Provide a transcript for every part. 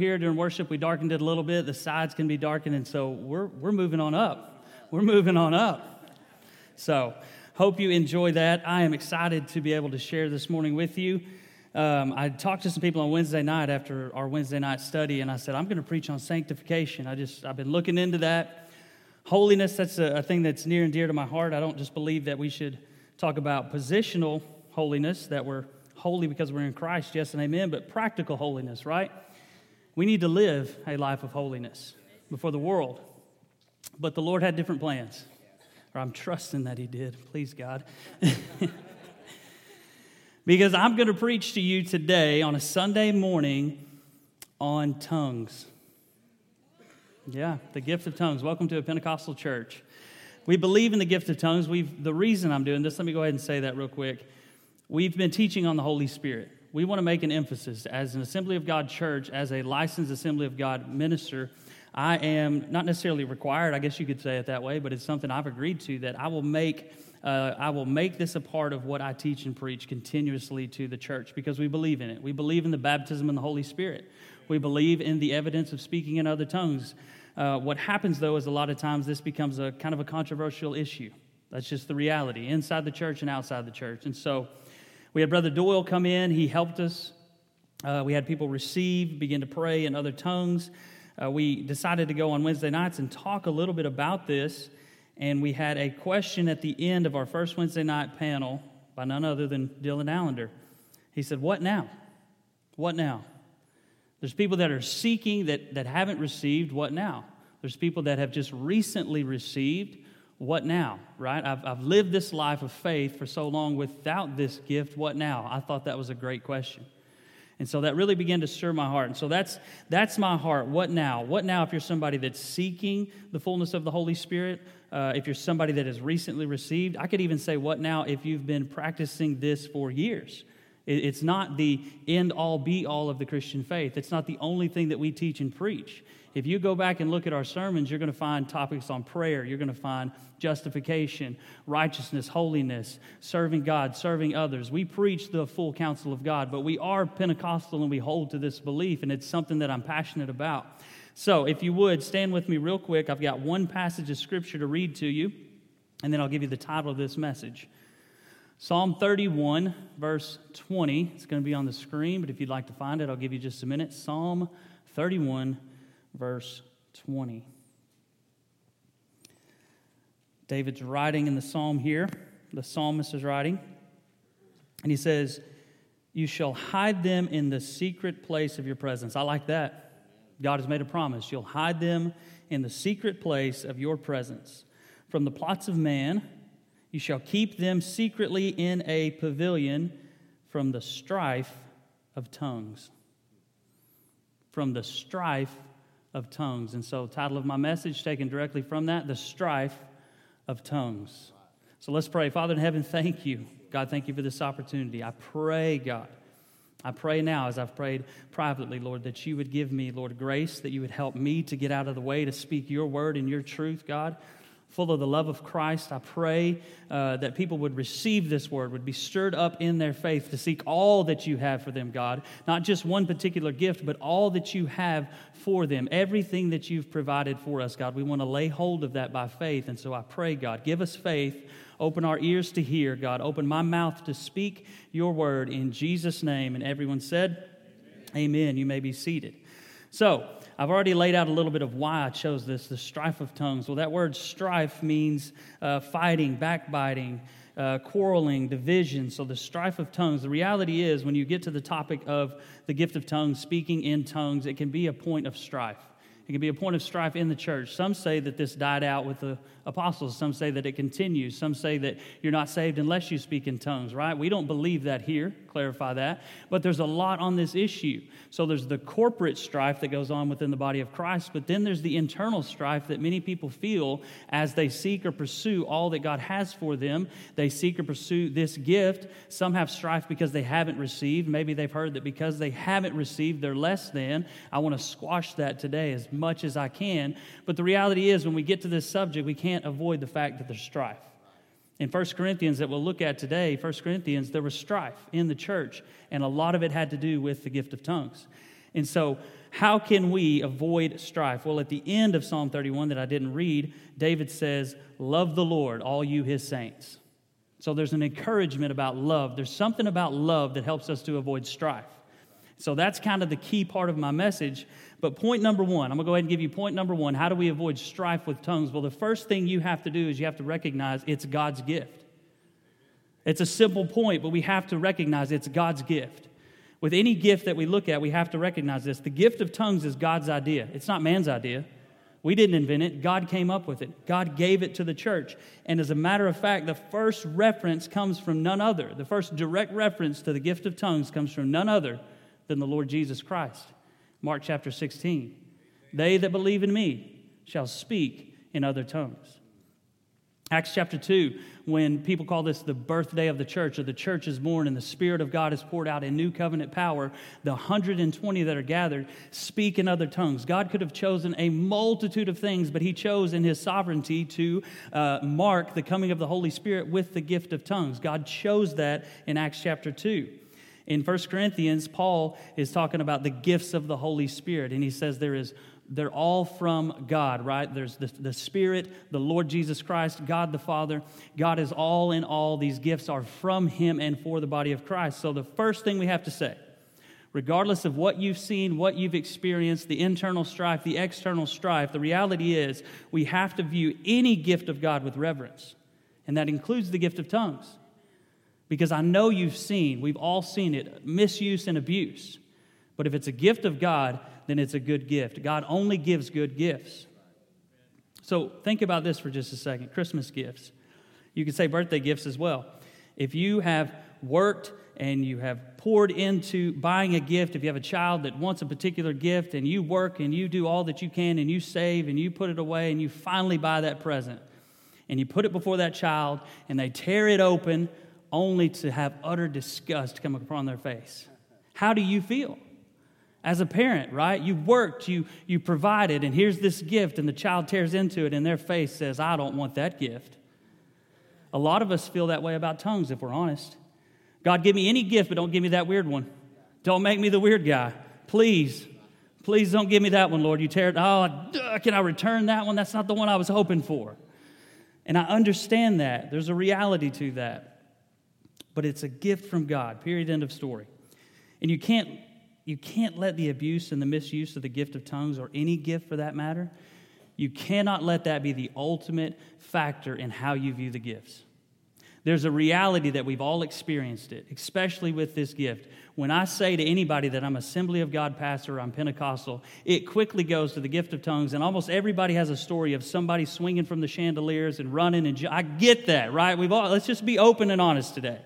here during worship, we darkened it a little bit. The sides can be darkened, and so we're, we're moving on up. We're moving on up. So, hope you enjoy that. I am excited to be able to share this morning with you. Um, I talked to some people on Wednesday night after our Wednesday night study, and I said, I'm going to preach on sanctification. I just, I've been looking into that. Holiness, that's a, a thing that's near and dear to my heart. I don't just believe that we should talk about positional holiness, that we're holy because we're in Christ, yes and amen, but practical holiness, right? We need to live a life of holiness before the world. But the Lord had different plans. Or I'm trusting that He did. Please, God. because I'm going to preach to you today on a Sunday morning on tongues. Yeah, the gift of tongues. Welcome to a Pentecostal church. We believe in the gift of tongues. We've, the reason I'm doing this, let me go ahead and say that real quick. We've been teaching on the Holy Spirit we want to make an emphasis as an Assembly of God church, as a licensed Assembly of God minister. I am not necessarily required, I guess you could say it that way, but it's something I've agreed to that I will make. Uh, I will make this a part of what I teach and preach continuously to the church because we believe in it. We believe in the baptism in the Holy Spirit. We believe in the evidence of speaking in other tongues. Uh, what happens, though, is a lot of times this becomes a kind of a controversial issue. That's just the reality inside the church and outside the church. And so, we had Brother Doyle come in, he helped us. Uh, we had people receive, begin to pray in other tongues. Uh, we decided to go on Wednesday nights and talk a little bit about this. And we had a question at the end of our first Wednesday night panel by none other than Dylan Allender. He said, What now? What now? There's people that are seeking that, that haven't received. What now? There's people that have just recently received what now, right? I've, I've lived this life of faith for so long without this gift. What now? I thought that was a great question. And so that really began to stir my heart. And so that's, that's my heart. What now? What now if you're somebody that's seeking the fullness of the Holy Spirit? Uh, if you're somebody that has recently received? I could even say, what now if you've been practicing this for years? It, it's not the end all be all of the Christian faith, it's not the only thing that we teach and preach. If you go back and look at our sermons, you're going to find topics on prayer. You're going to find justification, righteousness, holiness, serving God, serving others. We preach the full counsel of God, but we are Pentecostal and we hold to this belief, and it's something that I'm passionate about. So, if you would, stand with me real quick. I've got one passage of scripture to read to you, and then I'll give you the title of this message. Psalm 31, verse 20. It's going to be on the screen, but if you'd like to find it, I'll give you just a minute. Psalm 31, verse 20. David's writing in the psalm here. The psalmist is writing. And he says, You shall hide them in the secret place of your presence. I like that. God has made a promise. You'll hide them in the secret place of your presence. From the plots of man, you shall keep them secretly in a pavilion from the strife of tongues. From the strife of tongues. And so, title of my message taken directly from that, the strife of tongues. So let's pray. Father in heaven, thank you. God, thank you for this opportunity. I pray, God, I pray now, as I've prayed privately, Lord, that you would give me, Lord, grace, that you would help me to get out of the way to speak your word and your truth, God full of the love of Christ. I pray uh, that people would receive this word, would be stirred up in their faith to seek all that you have for them, God. Not just one particular gift, but all that you have for them. Everything that you've provided for us, God. We want to lay hold of that by faith. And so I pray, God, give us faith. Open our ears to hear, God. Open my mouth to speak your word in Jesus' name. And everyone said, Amen. Amen. You may be seated. So, I've already laid out a little bit of why I chose this the strife of tongues. Well, that word strife means uh, fighting, backbiting, uh, quarreling, division. So, the strife of tongues. The reality is, when you get to the topic of the gift of tongues, speaking in tongues, it can be a point of strife. It can be a point of strife in the church. Some say that this died out with the apostles. Some say that it continues. Some say that you're not saved unless you speak in tongues, right? We don't believe that here, clarify that. But there's a lot on this issue. So there's the corporate strife that goes on within the body of Christ, but then there's the internal strife that many people feel as they seek or pursue all that God has for them. They seek or pursue this gift. Some have strife because they haven't received. Maybe they've heard that because they haven't received, they're less than. I want to squash that today as much as I can. But the reality is, when we get to this subject, we can't avoid the fact that there's strife. In 1 Corinthians, that we'll look at today, 1 Corinthians, there was strife in the church, and a lot of it had to do with the gift of tongues. And so, How can we avoid strife? Well, at the end of Psalm 31 that I didn't read, David says, Love the Lord, all you his saints. So there's an encouragement about love. There's something about love that helps us to avoid strife. So that's kind of the key part of my message. But point number one, I'm going to go ahead and give you point number one. How do we avoid strife with tongues? Well, the first thing you have to do is you have to recognize it's God's gift. It's a simple point, but we have to recognize it's God's gift. With any gift that we look at, we have to recognize this. The gift of tongues is God's idea, it's not man's idea. We didn't invent it, God came up with it. God gave it to the church. And as a matter of fact, the first reference comes from none other. The first direct reference to the gift of tongues comes from none other than the Lord Jesus Christ. Mark chapter 16. They that believe in me shall speak in other tongues. Acts chapter 2, when people call this the birthday of the church, or the church is born and the Spirit of God is poured out in new covenant power, the 120 that are gathered speak in other tongues. God could have chosen a multitude of things, but He chose in His sovereignty to uh, mark the coming of the Holy Spirit with the gift of tongues. God chose that in Acts chapter 2. In 1 Corinthians, Paul is talking about the gifts of the Holy Spirit, and he says there is they're all from God, right? There's the, the Spirit, the Lord Jesus Christ, God the Father. God is all in all. These gifts are from Him and for the body of Christ. So, the first thing we have to say, regardless of what you've seen, what you've experienced, the internal strife, the external strife, the reality is we have to view any gift of God with reverence. And that includes the gift of tongues. Because I know you've seen, we've all seen it, misuse and abuse. But if it's a gift of God, then it's a good gift. God only gives good gifts. So think about this for just a second Christmas gifts. You could say birthday gifts as well. If you have worked and you have poured into buying a gift, if you have a child that wants a particular gift and you work and you do all that you can and you save and you put it away and you finally buy that present and you put it before that child and they tear it open only to have utter disgust come upon their face, how do you feel? as a parent, right? You worked, you, you provided, and here's this gift, and the child tears into it, and their face says, I don't want that gift. A lot of us feel that way about tongues, if we're honest. God, give me any gift, but don't give me that weird one. Don't make me the weird guy. Please. Please don't give me that one, Lord. You tear it. Oh, can I return that one? That's not the one I was hoping for. And I understand that. There's a reality to that. But it's a gift from God, period, end of story. And you can't you can't let the abuse and the misuse of the gift of tongues, or any gift for that matter, you cannot let that be the ultimate factor in how you view the gifts. There's a reality that we've all experienced it, especially with this gift. When I say to anybody that I'm Assembly of God pastor, I'm Pentecostal, it quickly goes to the gift of tongues, and almost everybody has a story of somebody swinging from the chandeliers and running. And I get that, right? We've all let's just be open and honest today.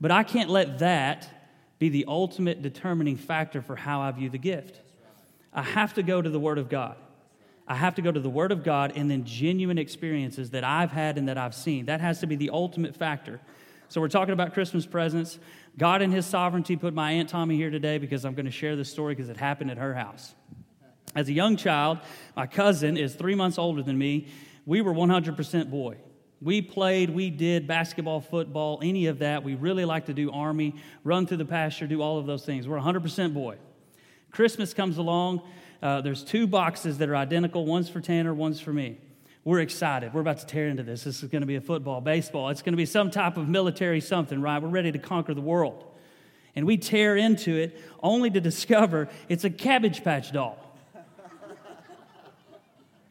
But I can't let that be the ultimate determining factor for how I view the gift. I have to go to the Word of God. I have to go to the Word of God and then genuine experiences that I've had and that I've seen. That has to be the ultimate factor. So, we're talking about Christmas presents. God, in His sovereignty, put my Aunt Tommy here today because I'm going to share this story because it happened at her house. As a young child, my cousin is three months older than me. We were 100% boy. We played, we did basketball, football, any of that. We really like to do army, run through the pasture, do all of those things. We're 100% boy. Christmas comes along. Uh, there's two boxes that are identical. One's for Tanner, one's for me. We're excited. We're about to tear into this. This is going to be a football, baseball. It's going to be some type of military something, right? We're ready to conquer the world. And we tear into it only to discover it's a Cabbage Patch doll.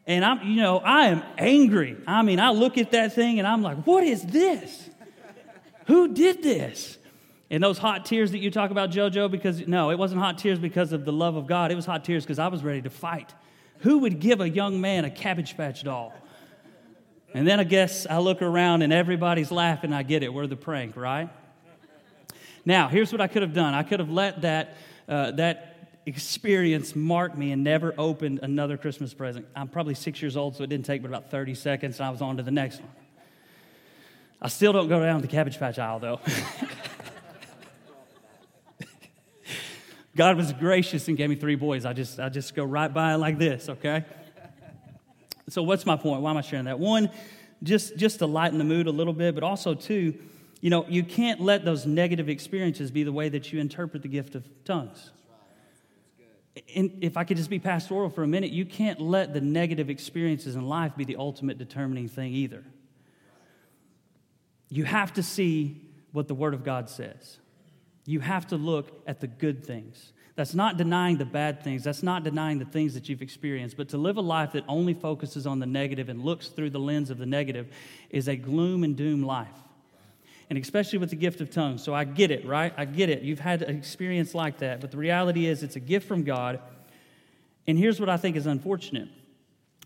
And I'm, you know, I am angry. I mean, I look at that thing and I'm like, what is this? Who did this? And those hot tears that you talk about, JoJo, because no, it wasn't hot tears because of the love of God. It was hot tears because I was ready to fight. Who would give a young man a Cabbage Patch doll? And then I guess I look around and everybody's laughing. I get it. We're the prank, right? Now, here's what I could have done I could have let that, uh, that experience marked me and never opened another Christmas present. I'm probably six years old, so it didn't take but about 30 seconds, and I was on to the next one. I still don't go down the Cabbage Patch aisle, though. God was gracious and gave me three boys. I just, I just go right by like this, okay? So, what's my point? Why am I sharing that? One, just, just to lighten the mood a little bit, but also, two, you know, you can't let those negative experiences be the way that you interpret the gift of tongues. And if I could just be pastoral for a minute, you can't let the negative experiences in life be the ultimate determining thing either. You have to see what the Word of God says. You have to look at the good things. That's not denying the bad things. That's not denying the things that you've experienced. But to live a life that only focuses on the negative and looks through the lens of the negative is a gloom and doom life. And especially with the gift of tongues. So I get it, right? I get it. You've had an experience like that. But the reality is, it's a gift from God. And here's what I think is unfortunate.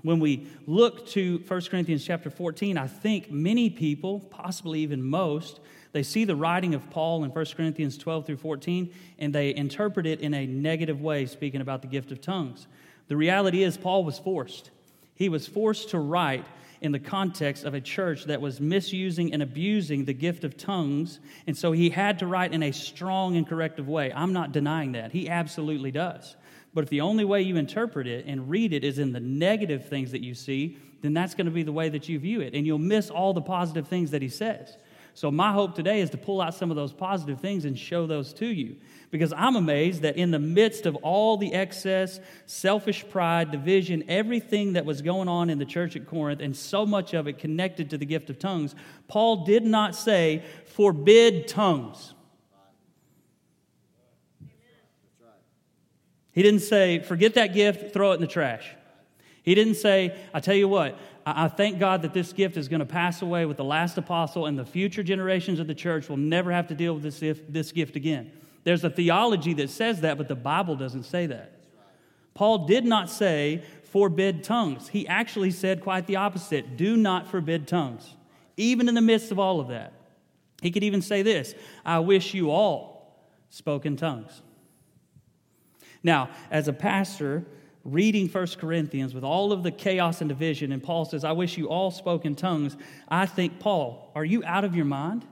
When we look to 1 Corinthians chapter 14, I think many people, possibly even most, they see the writing of Paul in 1 Corinthians 12 through 14 and they interpret it in a negative way, speaking about the gift of tongues. The reality is, Paul was forced. He was forced to write in the context of a church that was misusing and abusing the gift of tongues, and so he had to write in a strong and corrective way. I'm not denying that. He absolutely does. But if the only way you interpret it and read it is in the negative things that you see, then that's going to be the way that you view it, and you'll miss all the positive things that he says. So, my hope today is to pull out some of those positive things and show those to you. Because I'm amazed that in the midst of all the excess, selfish pride, division, everything that was going on in the church at Corinth, and so much of it connected to the gift of tongues, Paul did not say, forbid tongues. He didn't say, forget that gift, throw it in the trash. He didn't say, I tell you what, I thank God that this gift is going to pass away with the last apostle, and the future generations of the church will never have to deal with this, gift again. There's a theology that says that, but the Bible doesn't say that. Paul did not say, forbid tongues. He actually said quite the opposite do not forbid tongues, even in the midst of all of that. He could even say this I wish you all spoke in tongues. Now, as a pastor, reading First Corinthians with all of the chaos and division, and Paul says, I wish you all spoke in tongues, I think, Paul, are you out of your mind?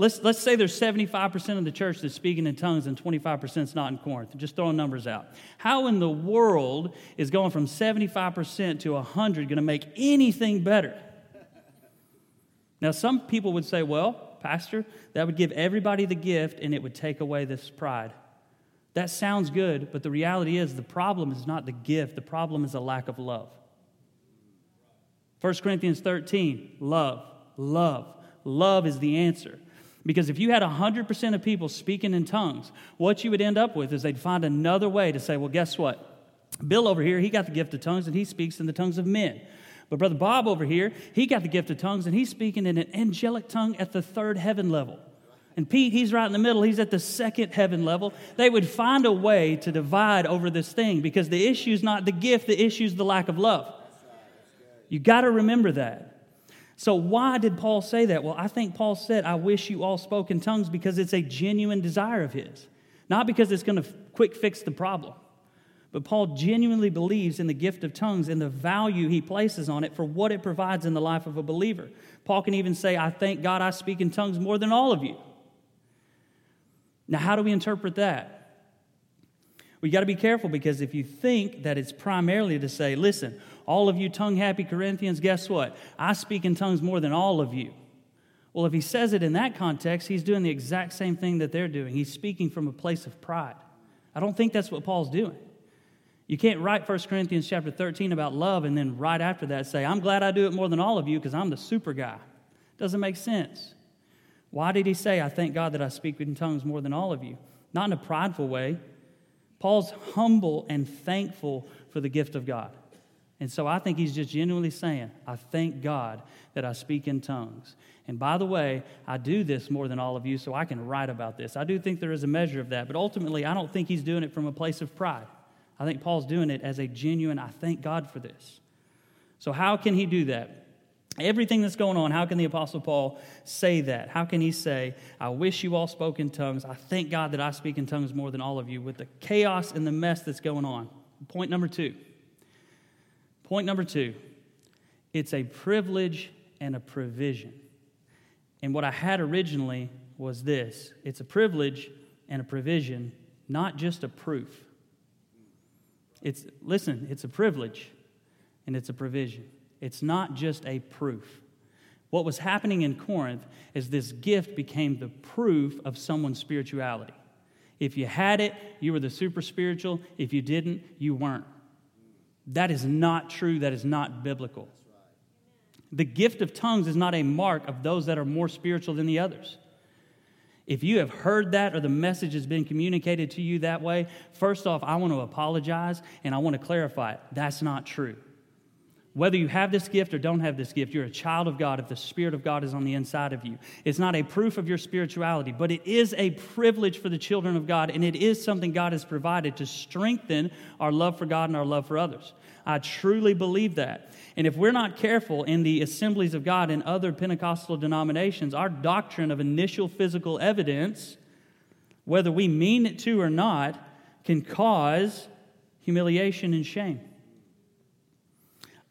Let's, let's say there's 75% of the church that's speaking in tongues and 25% is not in Corinth. Just throwing numbers out. How in the world is going from 75% to 100 going to make anything better? Now, some people would say, well, Pastor, that would give everybody the gift and it would take away this pride. That sounds good, but the reality is the problem is not the gift, the problem is a lack of love. 1 Corinthians 13, love, love. Love is the answer. Because if you had 100% of people speaking in tongues, what you would end up with is they'd find another way to say, well, guess what? Bill over here, he got the gift of tongues and he speaks in the tongues of men. But Brother Bob over here, he got the gift of tongues and he's speaking in an angelic tongue at the third heaven level. And Pete, he's right in the middle. He's at the second heaven level. They would find a way to divide over this thing because the issue is not the gift, the issue is the lack of love. You got to remember that. So, why did Paul say that? Well, I think Paul said, I wish you all spoke in tongues because it's a genuine desire of his, not because it's going to quick fix the problem. But Paul genuinely believes in the gift of tongues and the value he places on it for what it provides in the life of a believer. Paul can even say, I thank God I speak in tongues more than all of you. Now, how do we interpret that? We got to be careful because if you think that it's primarily to say, listen, all of you tongue happy Corinthians, guess what? I speak in tongues more than all of you. Well, if he says it in that context, he's doing the exact same thing that they're doing. He's speaking from a place of pride. I don't think that's what Paul's doing. You can't write 1 Corinthians chapter 13 about love and then right after that say, I'm glad I do it more than all of you because I'm the super guy. Doesn't make sense. Why did he say, I thank God that I speak in tongues more than all of you? Not in a prideful way. Paul's humble and thankful for the gift of God. And so I think he's just genuinely saying, I thank God that I speak in tongues. And by the way, I do this more than all of you, so I can write about this. I do think there is a measure of that, but ultimately, I don't think he's doing it from a place of pride. I think Paul's doing it as a genuine, I thank God for this. So, how can he do that? Everything that's going on, how can the Apostle Paul say that? How can he say, I wish you all spoke in tongues? I thank God that I speak in tongues more than all of you with the chaos and the mess that's going on? Point number two. Point number two it's a privilege and a provision. And what I had originally was this it's a privilege and a provision, not just a proof. It's, listen, it's a privilege and it's a provision. It's not just a proof. What was happening in Corinth is this gift became the proof of someone's spirituality. If you had it, you were the super spiritual. If you didn't, you weren't. That is not true. That is not biblical. The gift of tongues is not a mark of those that are more spiritual than the others. If you have heard that or the message has been communicated to you that way, first off, I want to apologize and I want to clarify it. That's not true. Whether you have this gift or don't have this gift, you're a child of God if the Spirit of God is on the inside of you. It's not a proof of your spirituality, but it is a privilege for the children of God, and it is something God has provided to strengthen our love for God and our love for others. I truly believe that. And if we're not careful in the assemblies of God and other Pentecostal denominations, our doctrine of initial physical evidence, whether we mean it to or not, can cause humiliation and shame.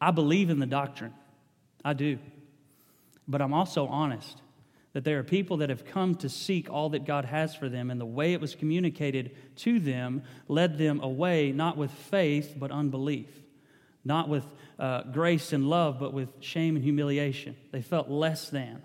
I believe in the doctrine. I do. But I'm also honest that there are people that have come to seek all that God has for them, and the way it was communicated to them led them away, not with faith, but unbelief. Not with uh, grace and love, but with shame and humiliation. They felt less than.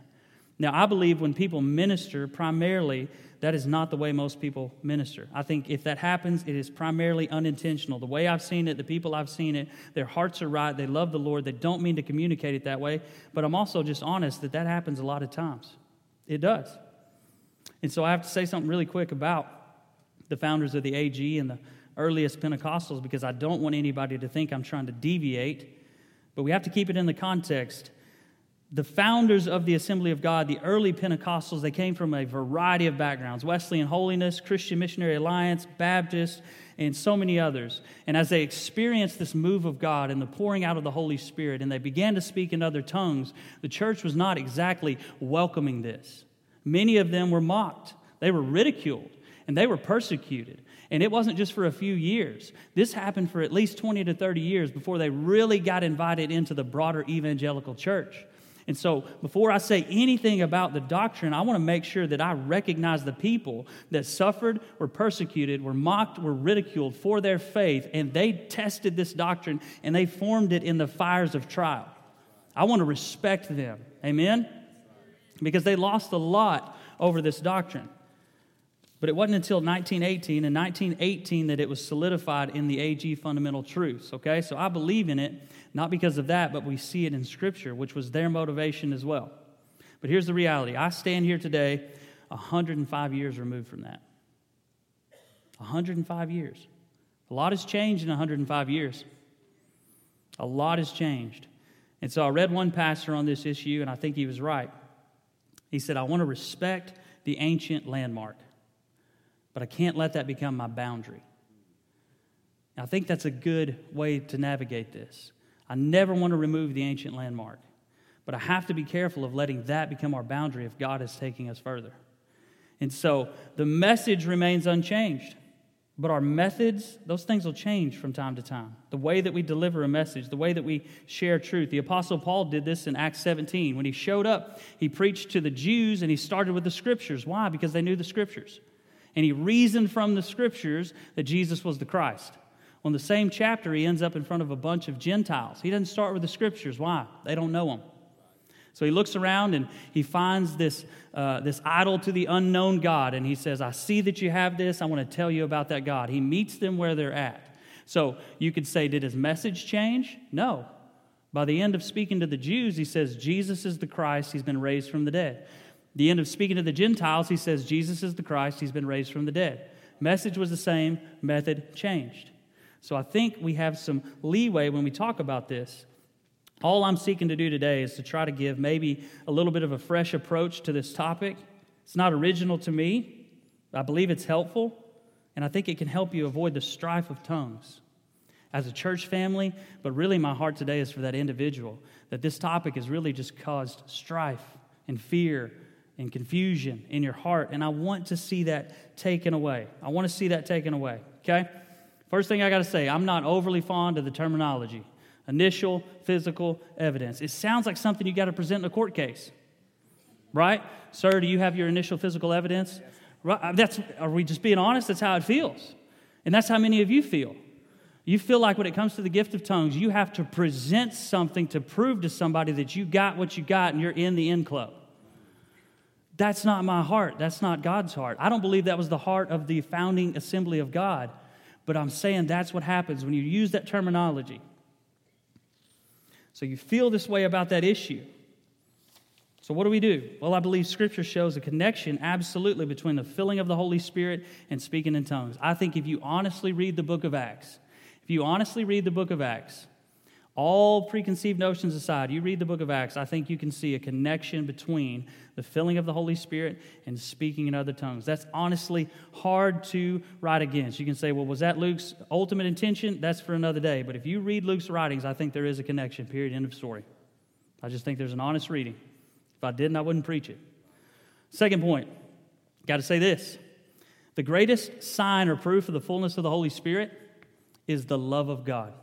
Now, I believe when people minister, primarily, that is not the way most people minister. I think if that happens, it is primarily unintentional. The way I've seen it, the people I've seen it, their hearts are right. They love the Lord. They don't mean to communicate it that way. But I'm also just honest that that happens a lot of times. It does. And so I have to say something really quick about the founders of the AG and the earliest Pentecostals because I don't want anybody to think I'm trying to deviate. But we have to keep it in the context the founders of the Assembly of God, the early Pentecostals, they came from a variety of backgrounds Wesleyan Holiness, Christian Missionary Alliance, Baptist, and so many others. And as they experienced this move of God and the pouring out of the Holy Spirit, and they began to speak in other tongues, the church was not exactly welcoming this. Many of them were mocked, they were ridiculed, and they were persecuted. And it wasn't just for a few years. This happened for at least 20 to 30 years before they really got invited into the broader evangelical church. And so, before I say anything about the doctrine, I want to make sure that I recognize the people that suffered, were persecuted, were mocked, were ridiculed for their faith, and they tested this doctrine and they formed it in the fires of trial. I want to respect them. Amen? Because they lost a lot over this doctrine. But it wasn't until 1918 and 1918 that it was solidified in the AG fundamental truths, okay? So I believe in it, not because of that, but we see it in Scripture, which was their motivation as well. But here's the reality I stand here today 105 years removed from that. 105 years. A lot has changed in 105 years. A lot has changed. And so I read one pastor on this issue, and I think he was right. He said, I want to respect the ancient landmark but I can't let that become my boundary. I think that's a good way to navigate this. I never want to remove the ancient landmark, but I have to be careful of letting that become our boundary if God is taking us further. And so the message remains unchanged, but our methods, those things will change from time to time. The way that we deliver a message, the way that we share truth. The Apostle Paul did this in Acts 17. When he showed up, he preached to the Jews and he started with the scriptures. Why? Because they knew the scriptures and he reasoned from the scriptures that Jesus was the Christ. In the same chapter, he ends up in front of a bunch of Gentiles. He doesn't start with the scriptures. Why? They don't know him. So he looks around and he finds this, uh, this idol to the unknown God, and he says, I see that you have this. I want to tell you about that God. He meets them where they're at. So you could say, did his message change? No. By the end of speaking to the Jews, he says, Jesus is the Christ. He's been raised from the dead. The end of speaking to the Gentiles, he says, Jesus is the Christ, he's been raised from the dead. Message was the same, method changed. So I think we have some leeway when we talk about this. All I'm seeking to do today is to try to give maybe a little bit of a fresh approach to this topic. It's not original to me, I believe it's helpful, and I think it can help you avoid the strife of tongues as a church family, but really my heart today is for that individual, that this topic has really just caused strife and fear and confusion in your heart. And I want to see that taken away. I want to see that taken away, okay? First thing I got to say, I'm not overly fond of the terminology initial physical evidence. It sounds like something you got to present in a court case, right? Sir, do you have your initial physical evidence? Right, uh, that's, are we just being honest? That's how it feels. And that's how many of you feel. You feel like when it comes to the gift of tongues, you have to present something to prove to somebody that you got what you got and you're in the in club. That's not my heart. That's not God's heart. I don't believe that was the heart of the founding assembly of God. But I'm saying that's what happens when you use that terminology. So you feel this way about that issue. So, what do we do? Well, I believe Scripture shows a connection absolutely between the filling of the Holy Spirit and speaking in tongues. I think if you honestly read the book of Acts, if you honestly read the book of Acts, all preconceived notions aside, you read the book of Acts, I think you can see a connection between the filling of the Holy Spirit and speaking in other tongues. That's honestly hard to write against. You can say, well, was that Luke's ultimate intention? That's for another day. But if you read Luke's writings, I think there is a connection, period, end of story. I just think there's an honest reading. If I didn't, I wouldn't preach it. Second point, got to say this. The greatest sign or proof of the fullness of the Holy Spirit is the love of God.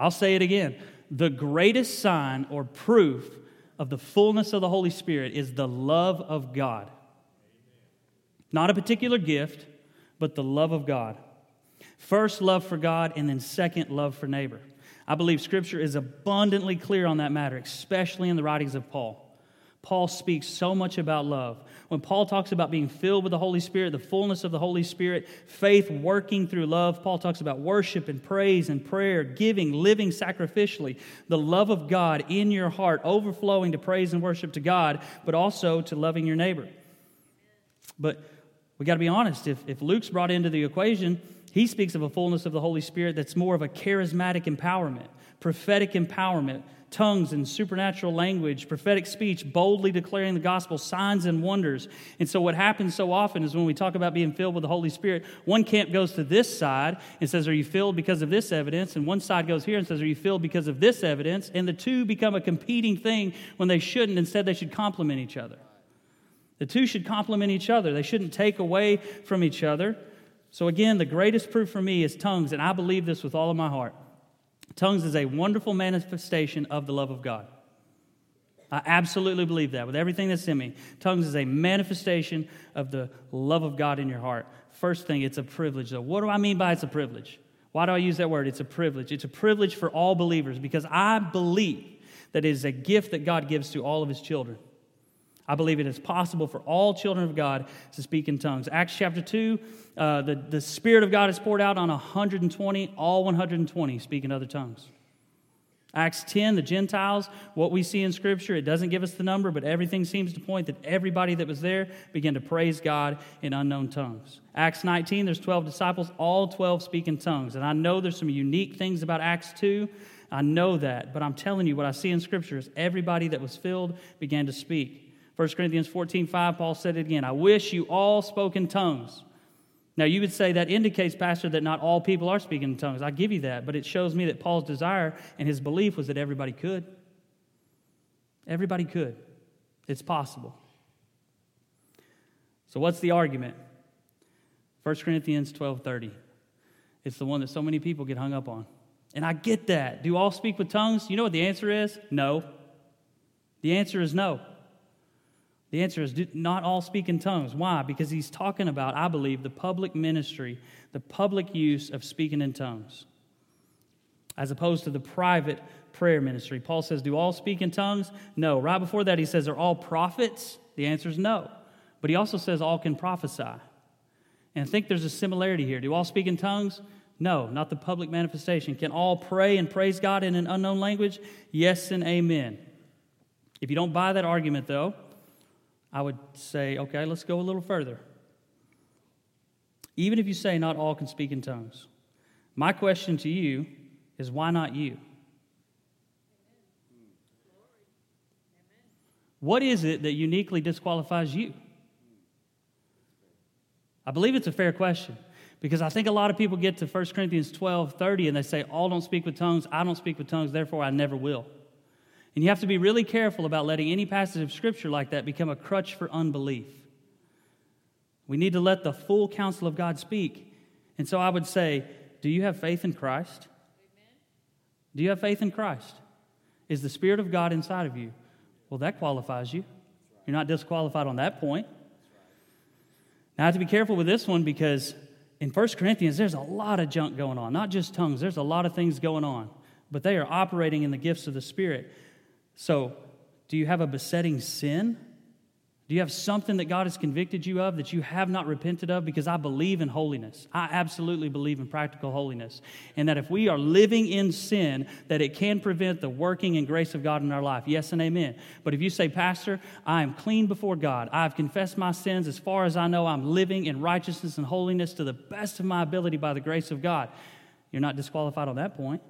I'll say it again. The greatest sign or proof of the fullness of the Holy Spirit is the love of God. Not a particular gift, but the love of God. First, love for God, and then second, love for neighbor. I believe Scripture is abundantly clear on that matter, especially in the writings of Paul. Paul speaks so much about love. When Paul talks about being filled with the Holy Spirit, the fullness of the Holy Spirit, faith working through love, Paul talks about worship and praise and prayer, giving, living sacrificially, the love of God in your heart, overflowing to praise and worship to God, but also to loving your neighbor. But we got to be honest, if, if Luke's brought into the equation, he speaks of a fullness of the Holy Spirit that's more of a charismatic empowerment, prophetic empowerment tongues and supernatural language, prophetic speech, boldly declaring the gospel, signs and wonders. And so, what happens so often is when we talk about being filled with the Holy Spirit, one camp goes to this side and says, Are you filled because of this evidence? And one side goes here and says, Are you filled because of this evidence? And the two become a competing thing when they shouldn't. Instead, they should complement each other. The two should complement each other, they shouldn't take away from each other. So, again, the greatest proof for me is tongues, and I believe this with all of my heart. Tongues is a wonderful manifestation of the love of God. I absolutely believe that with everything that's in me. Tongues is a manifestation of the love of God in your heart. First thing, it's a privilege, though. What do I mean by it's a privilege? Why do I use that word? It's a privilege. It's a privilege for all believers because I believe that it is a gift that God gives to all of his children. I believe it is possible for all children of God to speak in tongues. Acts chapter 2, uh, the, the Spirit of God is poured out on 120, all 120 speak in other tongues. Acts 10, the Gentiles, what we see in Scripture, it doesn't give us the number, but everything seems to point that everybody that was there began to praise God in unknown tongues. Acts 19, there's 12 disciples, all 12 speak in tongues. And I know there's some unique things about Acts 2. I know that, but I'm telling you, what I see in Scripture is everybody that was filled began to speak. 1 Corinthians 14 5, Paul said it again I wish you all spoke in tongues. Now, you would say that indicates, Pastor, that not all people are speaking in tongues. I give you that, but it shows me that Paul's desire and his belief was that everybody could. Everybody could. It's possible. So, what's the argument? 1 Corinthians 12 30. It's the one that so many people get hung up on. And I get that. Do all speak with tongues? You know what the answer is? No. The answer is no. The answer is not all speak in tongues. Why? Because he's talking about, I believe, the public ministry, the public use of speaking in tongues, as opposed to the private prayer ministry. Paul says, Do all speak in tongues? No. Right before that, he says, Are all prophets? The answer is no. But he also says, All can prophesy. And I think there's a similarity here. Do all speak in tongues? No, not the public manifestation. Can all pray and praise God in an unknown language? Yes and amen. If you don't buy that argument, though, I would say, okay, let's go a little further. Even if you say not all can speak in tongues, my question to you is why not you? What is it that uniquely disqualifies you? I believe it's a fair question because I think a lot of people get to 1 Corinthians 12 30 and they say, All don't speak with tongues, I don't speak with tongues, therefore I never will. And you have to be really careful about letting any passage of Scripture like that become a crutch for unbelief. We need to let the full counsel of God speak. And so I would say, do you have faith in Christ? Do you have faith in Christ? Is the Spirit of God inside of you? Well, that qualifies you. You're not disqualified on that point. Now, I have to be careful with this one because in 1 Corinthians, there's a lot of junk going on, not just tongues, there's a lot of things going on, but they are operating in the gifts of the Spirit. So, Do you have a besetting sin? Do you have something that God has convicted you of that you have not repented of? Because I believe in holiness. I absolutely believe in practical holiness. And that if we are living in sin, that it can prevent the working and grace of God in our life. Yes and amen. But if you say, Pastor, I am clean before God, I've confessed my sins as far as I know, I'm living in righteousness and holiness to the best of my ability by the grace of God, you're not disqualified on that point.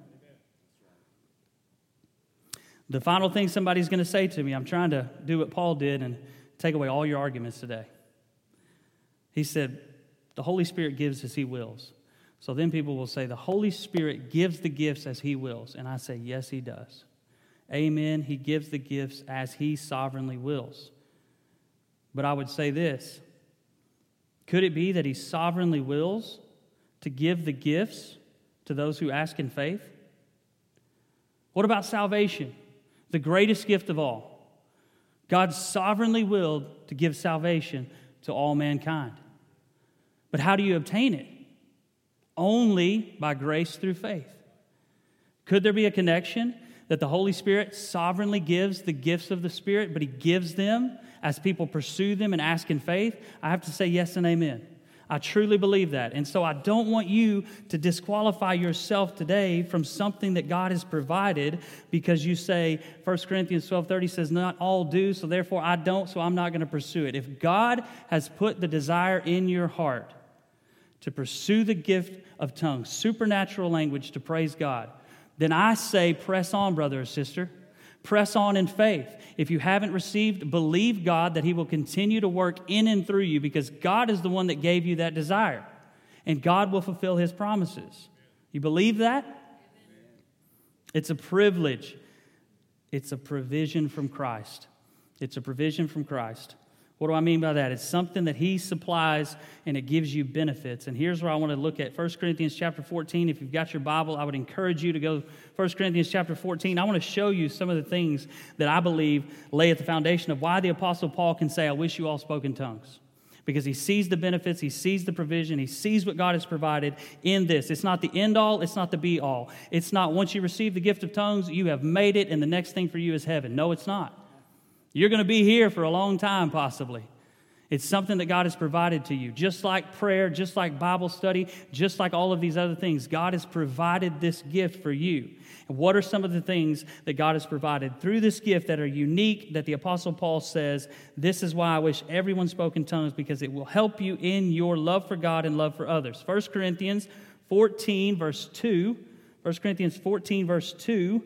The final thing somebody's going to say to me, I'm trying to do what Paul did and take away all your arguments today. He said, The Holy Spirit gives as He wills. So then people will say, The Holy Spirit gives the gifts as He wills. And I say, Yes, He does. Amen. He gives the gifts as He sovereignly wills. But I would say this could it be that He sovereignly wills to give the gifts to those who ask in faith? What about salvation? The greatest gift of all. God sovereignly willed to give salvation to all mankind. But how do you obtain it? Only by grace through faith. Could there be a connection that the Holy Spirit sovereignly gives the gifts of the Spirit, but He gives them as people pursue them and ask in faith? I have to say yes and amen. I truly believe that. And so I don't want you to disqualify yourself today from something that God has provided because you say 1 Corinthians 12:30 says not all do, so therefore I don't, so I'm not going to pursue it. If God has put the desire in your heart to pursue the gift of tongues, supernatural language to praise God, then I say press on, brother or sister. Press on in faith. If you haven't received, believe God that He will continue to work in and through you because God is the one that gave you that desire. And God will fulfill His promises. You believe that? It's a privilege, it's a provision from Christ. It's a provision from Christ. What do I mean by that? It's something that he supplies and it gives you benefits. And here's where I want to look at 1 Corinthians chapter 14. If you've got your Bible, I would encourage you to go 1 Corinthians chapter 14. I want to show you some of the things that I believe lay at the foundation of why the apostle Paul can say, "I wish you all spoke in tongues." Because he sees the benefits, he sees the provision, he sees what God has provided in this. It's not the end all, it's not the be all. It's not once you receive the gift of tongues, you have made it, and the next thing for you is heaven. No, it's not. You're going to be here for a long time, possibly. It's something that God has provided to you. Just like prayer, just like Bible study, just like all of these other things, God has provided this gift for you. And what are some of the things that God has provided through this gift that are unique that the Apostle Paul says, This is why I wish everyone spoke in tongues because it will help you in your love for God and love for others. 1 Corinthians 14, verse 2. 1 Corinthians 14, verse 2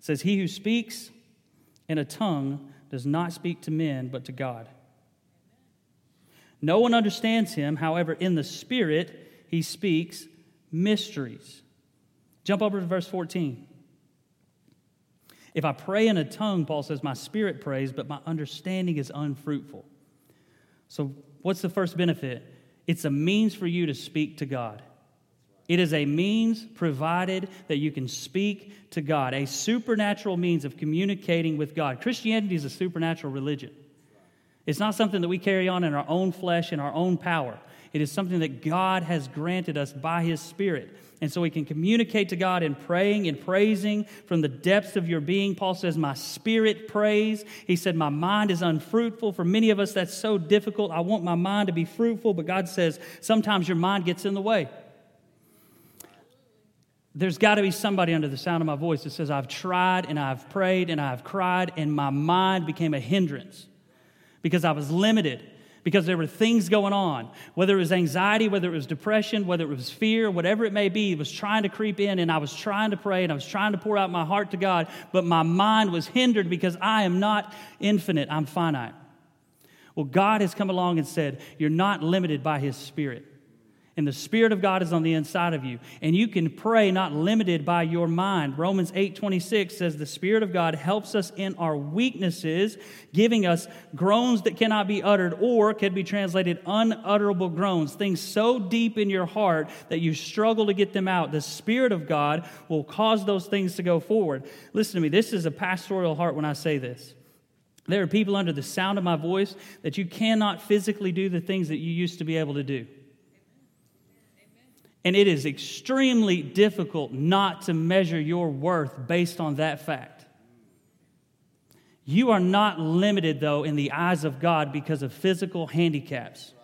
says, He who speaks in a tongue does not speak to men, but to God. No one understands him, however, in the Spirit, he speaks mysteries. Jump over to verse 14. If I pray in a tongue, Paul says, my spirit prays, but my understanding is unfruitful. So, what's the first benefit? It's a means for you to speak to God. It is a means provided that you can speak to God, a supernatural means of communicating with God. Christianity is a supernatural religion. It's not something that we carry on in our own flesh and our own power. It is something that God has granted us by His Spirit. And so we can communicate to God in praying and praising from the depths of your being. Paul says, My spirit prays. He said, My mind is unfruitful. For many of us, that's so difficult. I want my mind to be fruitful, but God says, Sometimes your mind gets in the way there's got to be somebody under the sound of my voice that says, I've tried and I've prayed and I've cried, and my mind became a hindrance because I was limited, because there were things going on. Whether it was anxiety, whether it was depression, whether it was fear, whatever it may be, it was trying to creep in, and I was trying to pray and I was trying to pour out my heart to God, but my mind was hindered because I am not infinite, I'm finite. Well, God has come along and said, You're not limited by His Spirit and the Spirit of God is on the inside of you. And you can pray not limited by your mind. Romans 8 26 says, The Spirit of God helps us in our weaknesses, giving us groans that cannot be uttered, or can be translated unutterable groans, things so deep in your heart that you struggle to get them out. The Spirit of God will cause those things to go forward. Listen to me, this is a pastoral heart when I say this. There are people under the sound of my voice that you cannot physically do the things that you used to be able to do. And it is extremely difficult not to measure your worth based on that fact. You are not limited, though, in the eyes of God because of physical handicaps.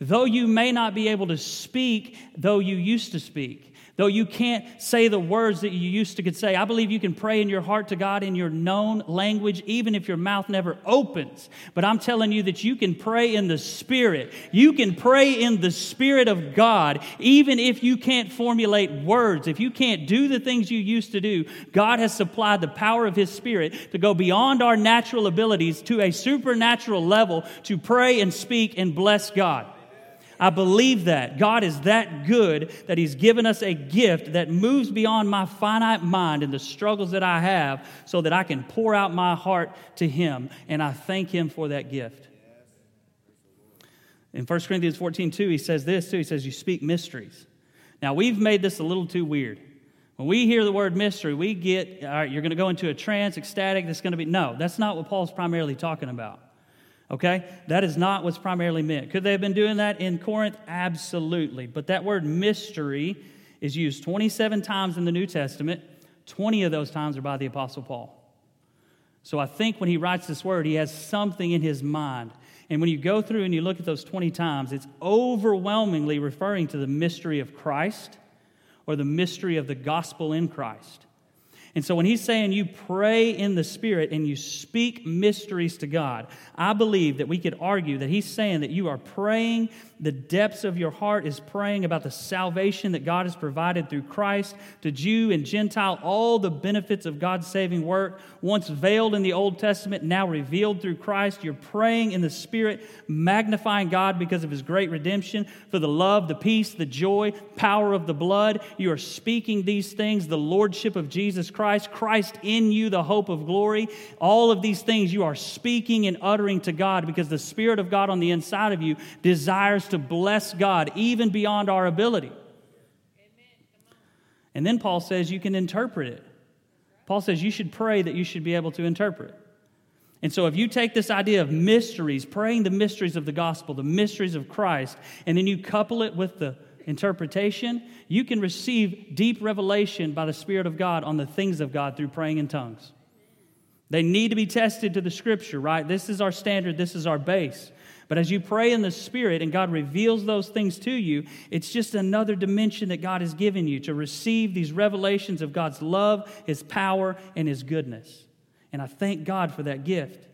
Though you may not be able to speak, though you used to speak, Though you can't say the words that you used to could say, I believe you can pray in your heart to God in your known language, even if your mouth never opens. But I'm telling you that you can pray in the Spirit. You can pray in the Spirit of God, even if you can't formulate words. If you can't do the things you used to do, God has supplied the power of His Spirit to go beyond our natural abilities to a supernatural level to pray and speak and bless God. I believe that. God is that good that He's given us a gift that moves beyond my finite mind and the struggles that I have so that I can pour out my heart to Him. And I thank Him for that gift. In 1 Corinthians 14, 2, he says this too. He says, You speak mysteries. Now, we've made this a little too weird. When we hear the word mystery, we get, all right, you're going to go into a trance, ecstatic, that's going to be, no, that's not what Paul's primarily talking about. Okay? That is not what's primarily meant. Could they have been doing that in Corinth? Absolutely. But that word mystery is used 27 times in the New Testament. 20 of those times are by the Apostle Paul. So I think when he writes this word, he has something in his mind. And when you go through and you look at those 20 times, it's overwhelmingly referring to the mystery of Christ or the mystery of the gospel in Christ. And so when he's saying you pray in the Spirit and you speak mysteries to God, I believe that we could argue that he's saying that you are praying the depths of your heart is praying about the salvation that God has provided through Christ to Jew and Gentile, all the benefits of God's saving work, once veiled in the Old Testament, now revealed through Christ. You're praying in the Spirit, magnifying God because of his great redemption, for the love, the peace, the joy, power of the blood. You are speaking these things, the Lordship of Jesus Christ, Christ in you, the hope of glory. All of these things you are speaking and uttering to God because the Spirit of God on the inside of you desires to bless God even beyond our ability. And then Paul says you can interpret it. Paul says you should pray that you should be able to interpret. And so, if you take this idea of mysteries, praying the mysteries of the gospel, the mysteries of Christ, and then you couple it with the interpretation, you can receive deep revelation by the Spirit of God on the things of God through praying in tongues. They need to be tested to the scripture, right? This is our standard, this is our base. But as you pray in the Spirit and God reveals those things to you, it's just another dimension that God has given you to receive these revelations of God's love, His power, and His goodness. And I thank God for that gift.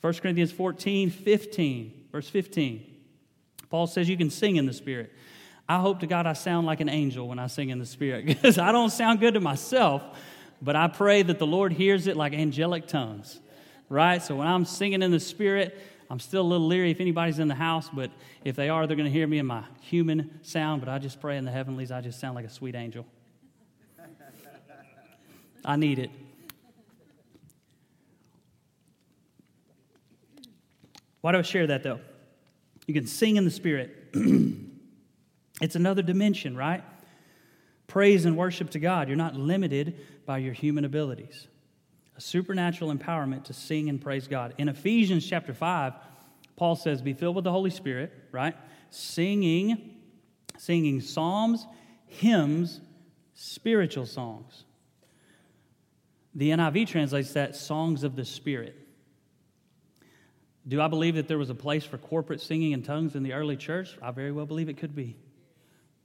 1 Corinthians 14, 15, verse 15. Paul says you can sing in the Spirit. I hope to God I sound like an angel when I sing in the Spirit because I don't sound good to myself, but I pray that the Lord hears it like angelic tongues, right? So when I'm singing in the Spirit, I'm still a little leery if anybody's in the house, but if they are, they're going to hear me in my human sound. But I just pray in the heavenlies, I just sound like a sweet angel. I need it. Why do I share that though? You can sing in the Spirit. it's another dimension, right? Praise and worship to God. You're not limited by your human abilities a supernatural empowerment to sing and praise God. In Ephesians chapter 5, Paul says, Be filled with the Holy Spirit, right? Singing, singing psalms, hymns, spiritual songs. The NIV translates that songs of the Spirit. Do I believe that there was a place for corporate singing in tongues in the early church? I very well believe it could be.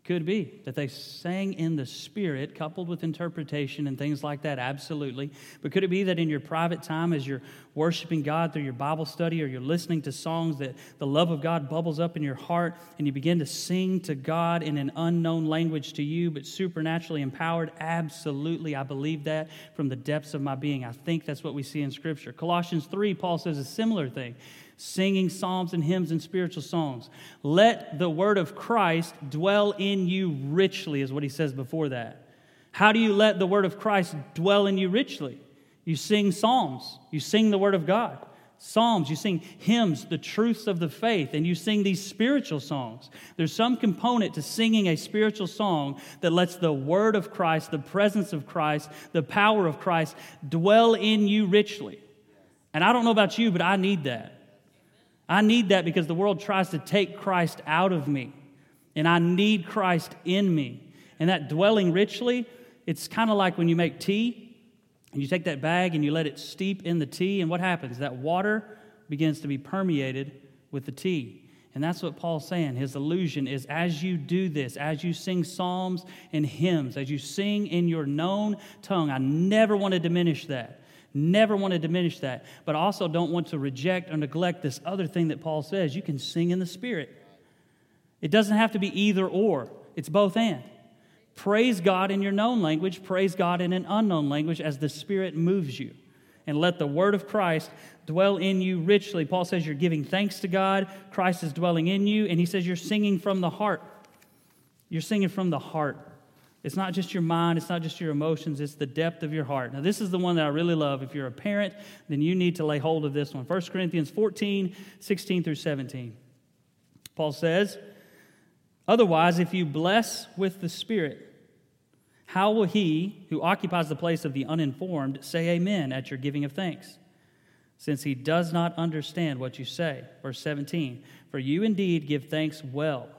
Could be that they sang in the Spirit, coupled with interpretation and things like that, absolutely. But could it be that in your private time, as you're worshiping God through your Bible study or you're listening to songs, that the love of God bubbles up in your heart and you begin to sing to God in an unknown language to you, but supernaturally empowered? Absolutely. I believe that from the depths of my being. I think that's what we see in Scripture. Colossians 3, Paul says a similar thing singing psalms and hymns and spiritual songs. Let the word of Christ dwell in you richly, is what he says before that. How do you let the word of Christ dwell in you richly? You sing psalms, you sing the word of God. Psalms, you sing hymns, the truths of the faith, and you sing these spiritual songs. There's some component to singing a spiritual song that lets the word of Christ, the presence of Christ, the power of Christ dwell in you richly. And I don't know about you, but I need that. I need that because the world tries to take Christ out of me, and I need Christ in me. And that dwelling richly, it's kind of like when you make tea And you take that bag and you let it steep in the tea, and what happens? That water begins to be permeated with the tea. And that's what Paul's saying. His illusion is as you do this, as you sing psalms and hymns, as you sing in your known tongue, I never want to diminish that. Never want to diminish that. But also don't want to reject or neglect this other thing that Paul says. You can sing in the Spirit. It doesn't have to be either or, it's both and. Praise God in your known language, praise God in an unknown language as the Spirit moves you. And let the word of Christ dwell in you richly. Paul says you're giving thanks to God, Christ is dwelling in you, and he says you're singing from the heart. You're singing from the heart. It's not just your mind, it's not just your emotions, it's the depth of your heart. Now, this is the one that I really love. If you're a parent, then you need to lay hold of this one. 1 Corinthians 14, 16 through 17. Paul says, Otherwise, if you bless with the Spirit, how will he who occupies the place of the uninformed say amen at your giving of thanks? Since he does not understand what you say. Verse 17 For you indeed give thanks well,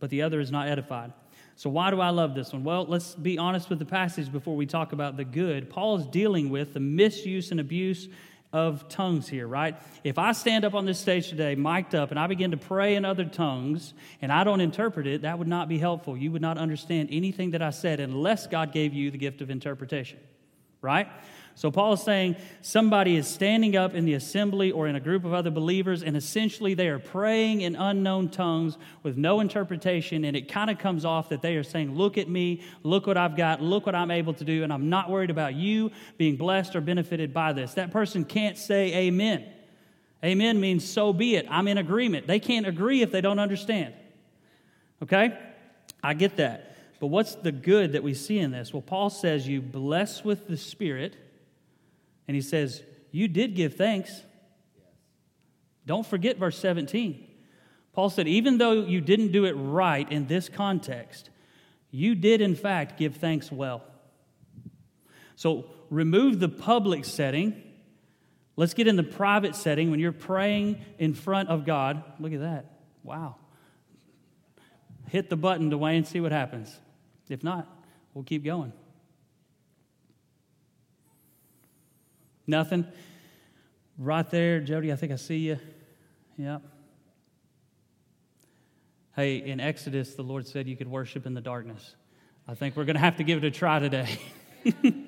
but the other is not edified. So, why do I love this one? Well, let's be honest with the passage before we talk about the good. Paul is dealing with the misuse and abuse of tongues here, right? If I stand up on this stage today, mic'd up, and I begin to pray in other tongues and I don't interpret it, that would not be helpful. You would not understand anything that I said unless God gave you the gift of interpretation, right? So Paul is saying somebody is standing up in the assembly or in a group of other believers, and essentially they are praying in unknown tongues with no interpretation, and it kind of comes off that they are saying, Look at me, look what I've got, look what I'm able to do, and I'm not worried about you being blessed or benefited by this. That person can't say amen. Amen means so be it. I'm in agreement. They can't agree if they don't understand. Okay? I get that. But what's the good that we see in this? Well, Paul says you bless with the Spirit and he says, You did give thanks. Don't forget verse 17. Paul said, Even though you didn't do it right in this context, you did in fact give thanks well. So remove the public setting. Let's get in the private setting when you're praying in front of God. Look at that. Wow. Hit the button, Dwayne, see what happens. If not, we'll keep going. Nothing? Right there, Jody, I think I see you. Yep. Hey, in Exodus, the Lord said you could worship in the darkness. I think we're going to have to give it a try today.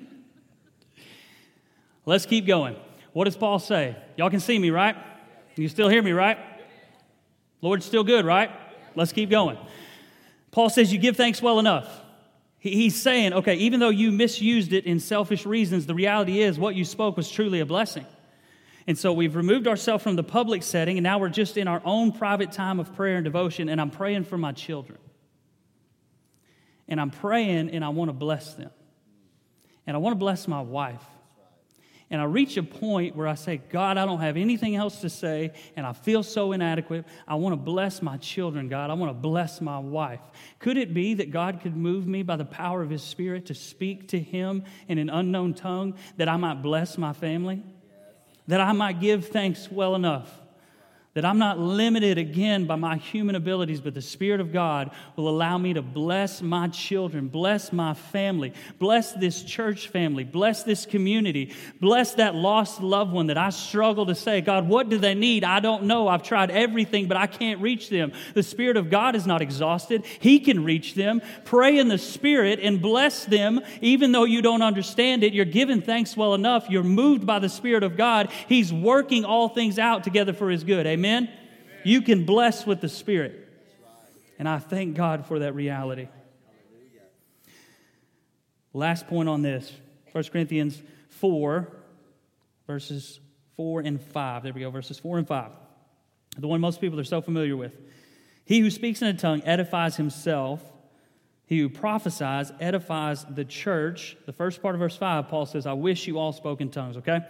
Let's keep going. What does Paul say? Y'all can see me, right? You still hear me, right? Lord's still good, right? Let's keep going. Paul says you give thanks well enough. He's saying, okay, even though you misused it in selfish reasons, the reality is what you spoke was truly a blessing. And so we've removed ourselves from the public setting, and now we're just in our own private time of prayer and devotion, and I'm praying for my children. And I'm praying, and I want to bless them. And I want to bless my wife and I reach a point where I say, God, I don't have anything else to say, and I feel so inadequate. I want to bless my children, God. I want to bless my wife. Could it be that God could move me by the power of His Spirit to speak to Him in an unknown tongue that I might bless my family? That I might give thanks well enough that I'm not limited again by my human abilities, but the Spirit of God will allow me to bless my children, bless my family, bless this church family, bless this community, bless that lost loved one that I struggle to say, God, what do they need? I don't know. I've tried everything, but I can't reach them. The Spirit of God is not exhausted, He can reach them. Pray in the Spirit and bless them, even though you don't understand it. You're giving thanks well enough. You're moved by the Spirit of God. He's working all things out together for His good. Amen. Amen? You can bless with the Spirit. And I thank God for that reality. Last point on this 1 Corinthians 4, verses 4 and 5. There we go, verses 4 and 5. The one most people are so familiar with. He who speaks in a tongue edifies himself. He who prophesies edifies the church. The first part of verse 5, Paul says, I wish you all spoke in tongues, okay?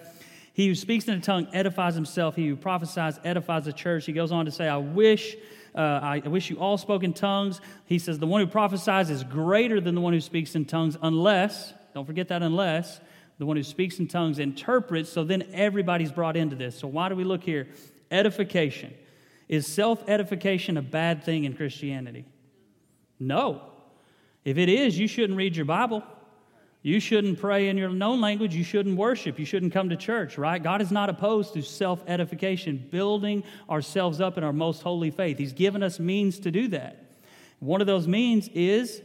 He who speaks in a tongue edifies himself. He who prophesies edifies the church. He goes on to say, I wish. Uh, I wish you all spoke in tongues. He says, The one who prophesies is greater than the one who speaks in tongues, unless, don't forget that, unless the one who speaks in tongues interprets. So then everybody's brought into this. So why do we look here? Edification. Is self edification a bad thing in Christianity? No. If it is, you shouldn't read your Bible. You shouldn't pray in your known language. You shouldn't worship. You shouldn't come to church, right? God is not opposed to self edification, building ourselves up in our most holy faith. He's given us means to do that. One of those means is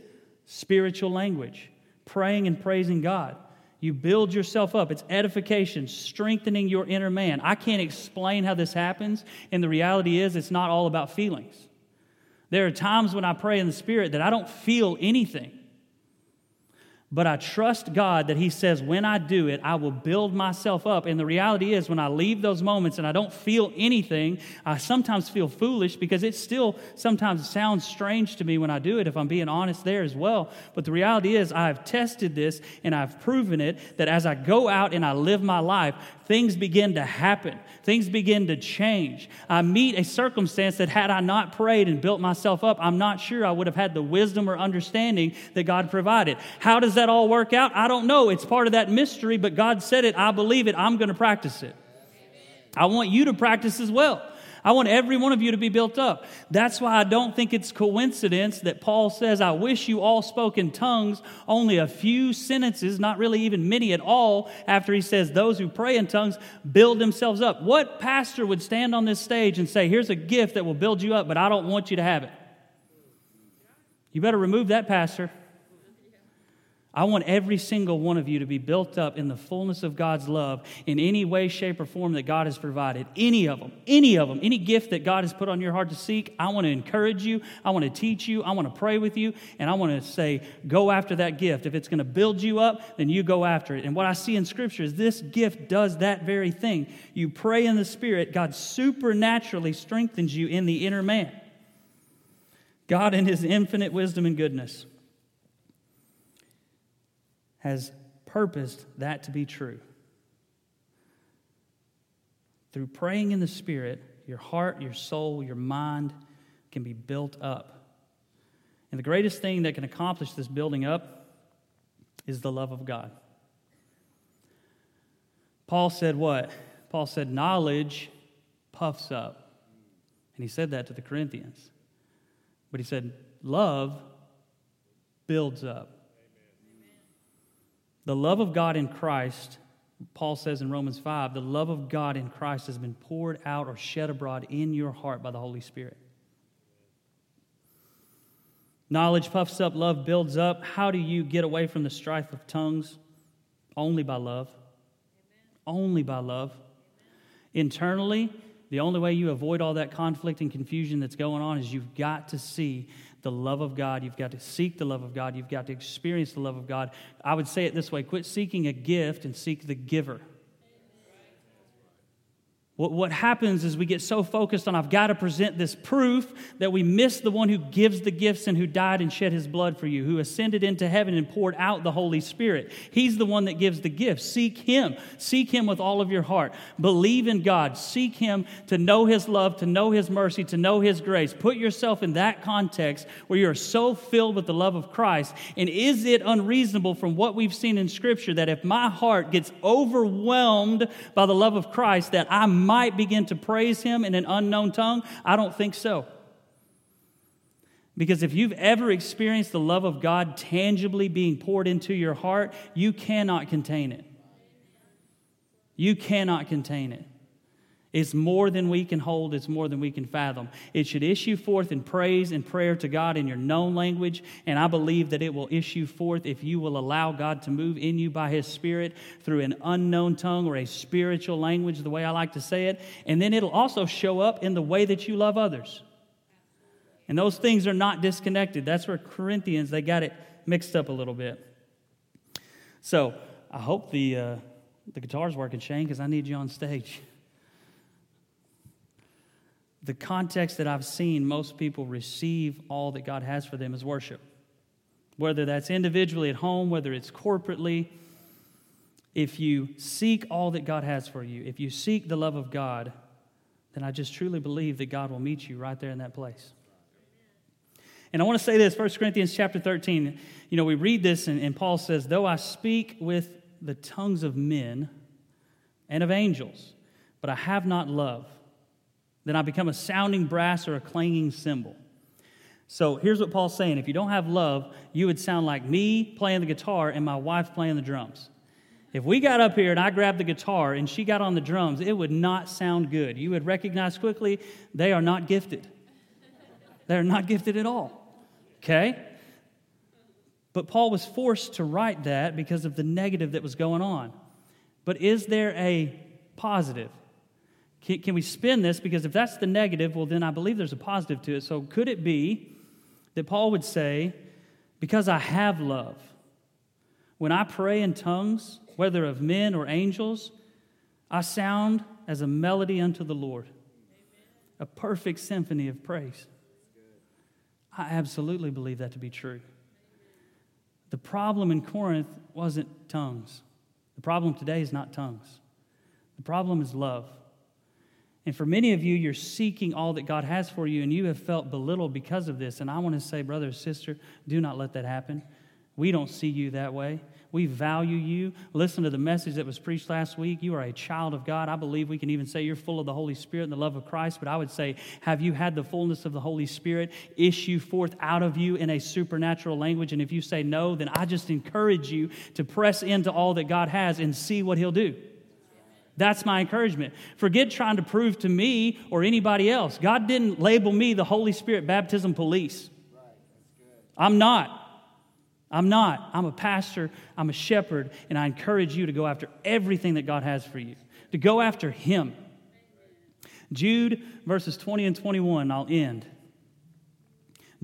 spiritual language, praying and praising God. You build yourself up. It's edification, strengthening your inner man. I can't explain how this happens, and the reality is it's not all about feelings. There are times when I pray in the Spirit that I don't feel anything. But I trust God that He says, when I do it, I will build myself up. And the reality is, when I leave those moments and I don't feel anything, I sometimes feel foolish because it still sometimes sounds strange to me when I do it, if I'm being honest there as well. But the reality is, I've tested this and I've proven it that as I go out and I live my life, things begin to happen. Things begin to change. I meet a circumstance that, had I not prayed and built myself up, I'm not sure I would have had the wisdom or understanding that God provided. How does that all work out? I don't know. It's part of that mystery, but God said it. I believe it. I'm going to practice it. I want you to practice as well. I want every one of you to be built up. That's why I don't think it's coincidence that Paul says, I wish you all spoke in tongues, only a few sentences, not really even many at all, after he says, Those who pray in tongues build themselves up. What pastor would stand on this stage and say, Here's a gift that will build you up, but I don't want you to have it? You better remove that, pastor. I want every single one of you to be built up in the fullness of God's love in any way, shape, or form that God has provided. Any of them, any of them, any gift that God has put on your heart to seek. I want to encourage you. I want to teach you. I want to pray with you. And I want to say, go after that gift. If it's going to build you up, then you go after it. And what I see in Scripture is this gift does that very thing. You pray in the Spirit, God supernaturally strengthens you in the inner man. God, in His infinite wisdom and goodness, has purposed that to be true. Through praying in the Spirit, your heart, your soul, your mind can be built up. And the greatest thing that can accomplish this building up is the love of God. Paul said what? Paul said, knowledge puffs up. And he said that to the Corinthians. But he said, love builds up. The love of God in Christ, Paul says in Romans 5, the love of God in Christ has been poured out or shed abroad in your heart by the Holy Spirit. Knowledge puffs up, love builds up. How do you get away from the strife of tongues? Only by love. Amen. Only by love. Amen. Internally, the only way you avoid all that conflict and confusion that's going on is you've got to see the love of God. You've got to seek the love of God. You've got to experience the love of God. I would say it this way quit seeking a gift and seek the giver. What, what happens is we get so focused on, I've got to present this proof that we miss the one who gives the gifts and who died and shed his blood for you, who ascended into heaven and poured out the Holy Spirit. He's the one that gives the gifts. Seek him. Seek him with all of your heart. Believe in God. Seek him to know his love, to know his mercy, to know his grace. Put yourself in that context where you're so filled with the love of Christ. And is it unreasonable from what we've seen in Scripture that if my heart gets overwhelmed by the love of Christ, that I might begin to praise him in an unknown tongue? I don't think so. Because if you've ever experienced the love of God tangibly being poured into your heart, you cannot contain it. You cannot contain it. It's more than we can hold, it's more than we can fathom. It should issue forth in praise and prayer to God in your known language, and I believe that it will issue forth if you will allow God to move in you by His Spirit through an unknown tongue or a spiritual language, the way I like to say it. And then it'll also show up in the way that you love others. And those things are not disconnected. That's where Corinthians, they got it mixed up a little bit. So I hope the, uh, the guitar's working, Shane, because I need you on stage the context that I've seen most people receive all that God has for them is worship. Whether that's individually at home, whether it's corporately, if you seek all that God has for you, if you seek the love of God, then I just truly believe that God will meet you right there in that place. And I want to say this 1 Corinthians chapter 13. You know, we read this, and, and Paul says, Though I speak with the tongues of men and of angels, but I have not love, then I become a sounding brass or a clanging cymbal. So here's what Paul's saying if you don't have love, you would sound like me playing the guitar and my wife playing the drums. If we got up here and I grabbed the guitar and she got on the drums, it would not sound good. You would recognize quickly they are not gifted. They're not gifted at all. Okay? But Paul was forced to write that because of the negative that was going on. But is there a positive? Can, can we spin this? Because if that's the negative, well, then I believe there's a positive to it. So could it be that Paul would say, Because I have love, when I pray in tongues, whether of men or angels, I sound as a melody unto the Lord, a perfect symphony of praise. I absolutely believe that to be true. The problem in Corinth wasn't tongues. The problem today is not tongues. The problem is love. And for many of you, you're seeking all that God has for you, and you have felt belittled because of this. And I want to say, brother sister, do not let that happen. We don't see you that way. We value you. Listen to the message that was preached last week. You are a child of God. I believe we can even say you're full of the Holy Spirit and the love of Christ. But I would say, have you had the fullness of the Holy Spirit issue forth out of you in a supernatural language? And if you say no, then I just encourage you to press into all that God has and see what He'll do. That's my encouragement. Forget trying to prove to me or anybody else. God didn't label me the Holy Spirit baptism police. I'm not. I'm not. I'm a pastor, I'm a shepherd, and I encourage you to go after everything that God has for you, to go after Him. Jude, verses 20 and 21, I'll end.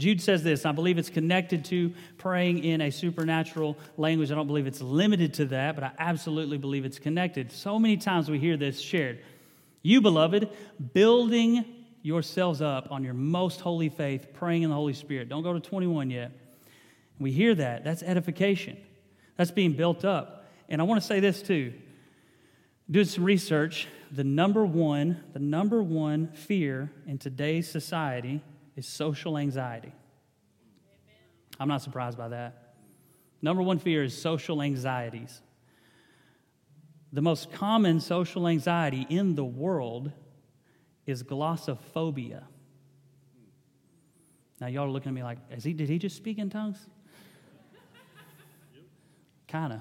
Jude says this, I believe it's connected to praying in a supernatural language. I don't believe it's limited to that, but I absolutely believe it's connected. So many times we hear this shared. You, beloved, building yourselves up on your most holy faith, praying in the Holy Spirit. Don't go to 21 yet. We hear that. That's edification. That's being built up. And I want to say this too. Doing some research, the number one, the number one fear in today's society is social anxiety. I'm not surprised by that. Number one fear is social anxieties. The most common social anxiety in the world is glossophobia. Now, y'all are looking at me like, is he, did he just speak in tongues? Kind of.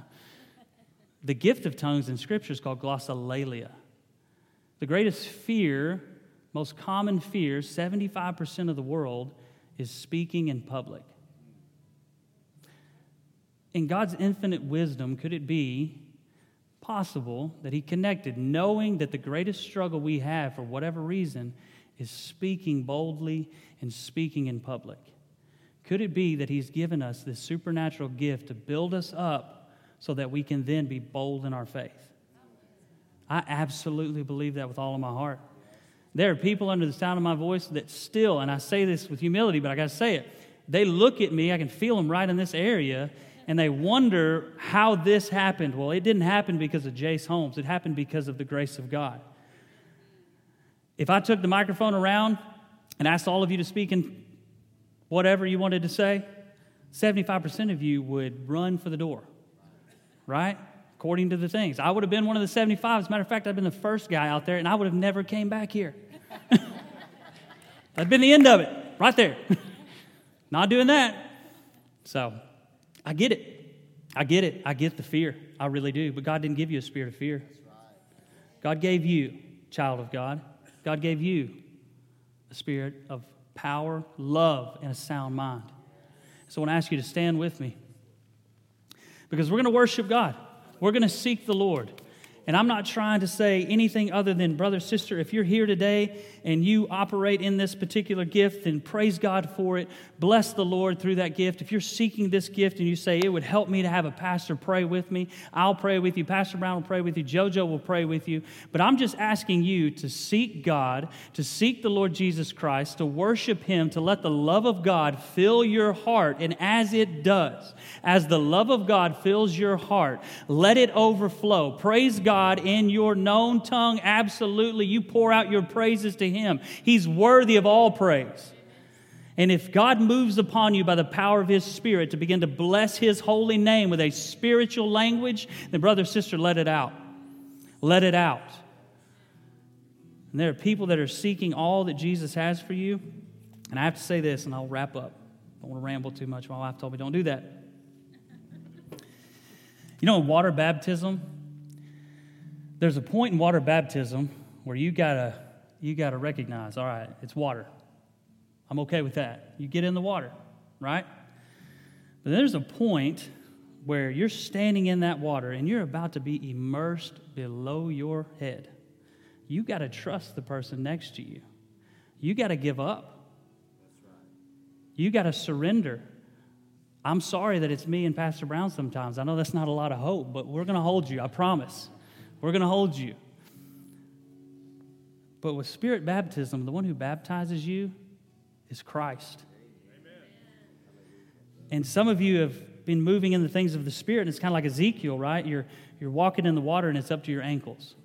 The gift of tongues in Scripture is called glossolalia. The greatest fear, most common fear, 75% of the world, is speaking in public. In God's infinite wisdom, could it be possible that He connected, knowing that the greatest struggle we have, for whatever reason, is speaking boldly and speaking in public? Could it be that He's given us this supernatural gift to build us up so that we can then be bold in our faith. I absolutely believe that with all of my heart. There are people under the sound of my voice that still, and I say this with humility, but I got to say it, they look at me, I can feel them right in this area, and they wonder how this happened. Well, it didn't happen because of Jace Holmes, it happened because of the grace of God. If I took the microphone around and asked all of you to speak in whatever you wanted to say, 75% of you would run for the door right? According to the things. I would have been one of the 75. As a matter of fact, I've been the first guy out there, and I would have never came back here. That'd been the end of it, right there. Not doing that. So I get it. I get it. I get the fear. I really do. But God didn't give you a spirit of fear. God gave you, child of God, God gave you a spirit of power, love, and a sound mind. So I want to ask you to stand with me because we're going to worship God. We're going to seek the Lord. And I'm not trying to say anything other than, brother, sister, if you're here today and you operate in this particular gift, then praise God for it. Bless the Lord through that gift. If you're seeking this gift and you say, it would help me to have a pastor pray with me, I'll pray with you. Pastor Brown will pray with you. JoJo will pray with you. But I'm just asking you to seek God, to seek the Lord Jesus Christ, to worship Him, to let the love of God fill your heart. And as it does, as the love of God fills your heart, let it overflow. Praise God God in your known tongue, absolutely. You pour out your praises to Him. He's worthy of all praise. And if God moves upon you by the power of His Spirit to begin to bless His holy name with a spiritual language, then, brother, sister, let it out. Let it out. And there are people that are seeking all that Jesus has for you. And I have to say this, and I'll wrap up. I don't want to ramble too much. My wife told me don't do that. You know, in water baptism, there's a point in water baptism where you gotta you gotta recognize, all right, it's water. I'm okay with that. You get in the water, right? But there's a point where you're standing in that water and you're about to be immersed below your head. You got to trust the person next to you. You got to give up. You got to surrender. I'm sorry that it's me and Pastor Brown sometimes. I know that's not a lot of hope, but we're going to hold you. I promise. We're going to hold you. But with spirit baptism, the one who baptizes you is Christ. Amen. And some of you have been moving in the things of the Spirit, and it's kind of like Ezekiel, right? You're, you're walking in the water and it's up to your ankles.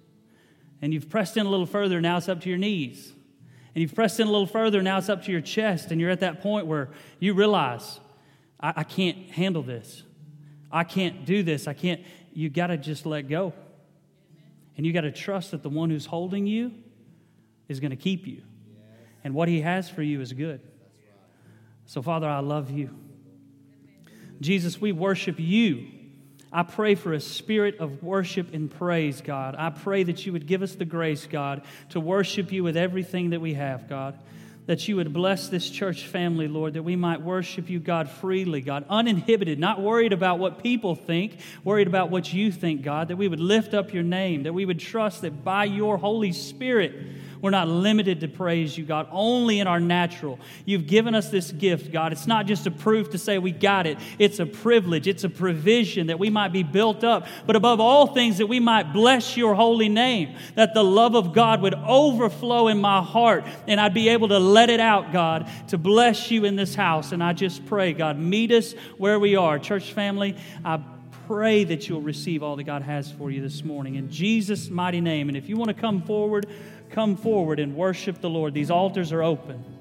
And you've pressed in a little further, now it's up to your knees. And you've pressed in a little further, now it's up to your chest. And you're at that point where you realize, I, I can't handle this. I can't do this. I can't. You got to just let go. And you got to trust that the one who's holding you is going to keep you. And what he has for you is good. So, Father, I love you. Jesus, we worship you. I pray for a spirit of worship and praise, God. I pray that you would give us the grace, God, to worship you with everything that we have, God. That you would bless this church family, Lord, that we might worship you, God, freely, God, uninhibited, not worried about what people think, worried about what you think, God, that we would lift up your name, that we would trust that by your Holy Spirit, we're not limited to praise you, God, only in our natural. You've given us this gift, God. It's not just a proof to say we got it, it's a privilege, it's a provision that we might be built up, but above all things, that we might bless your holy name, that the love of God would overflow in my heart, and I'd be able to let it out, God, to bless you in this house. And I just pray, God, meet us where we are. Church family, I pray that you'll receive all that God has for you this morning in Jesus' mighty name. And if you want to come forward, come forward and worship the Lord. These altars are open.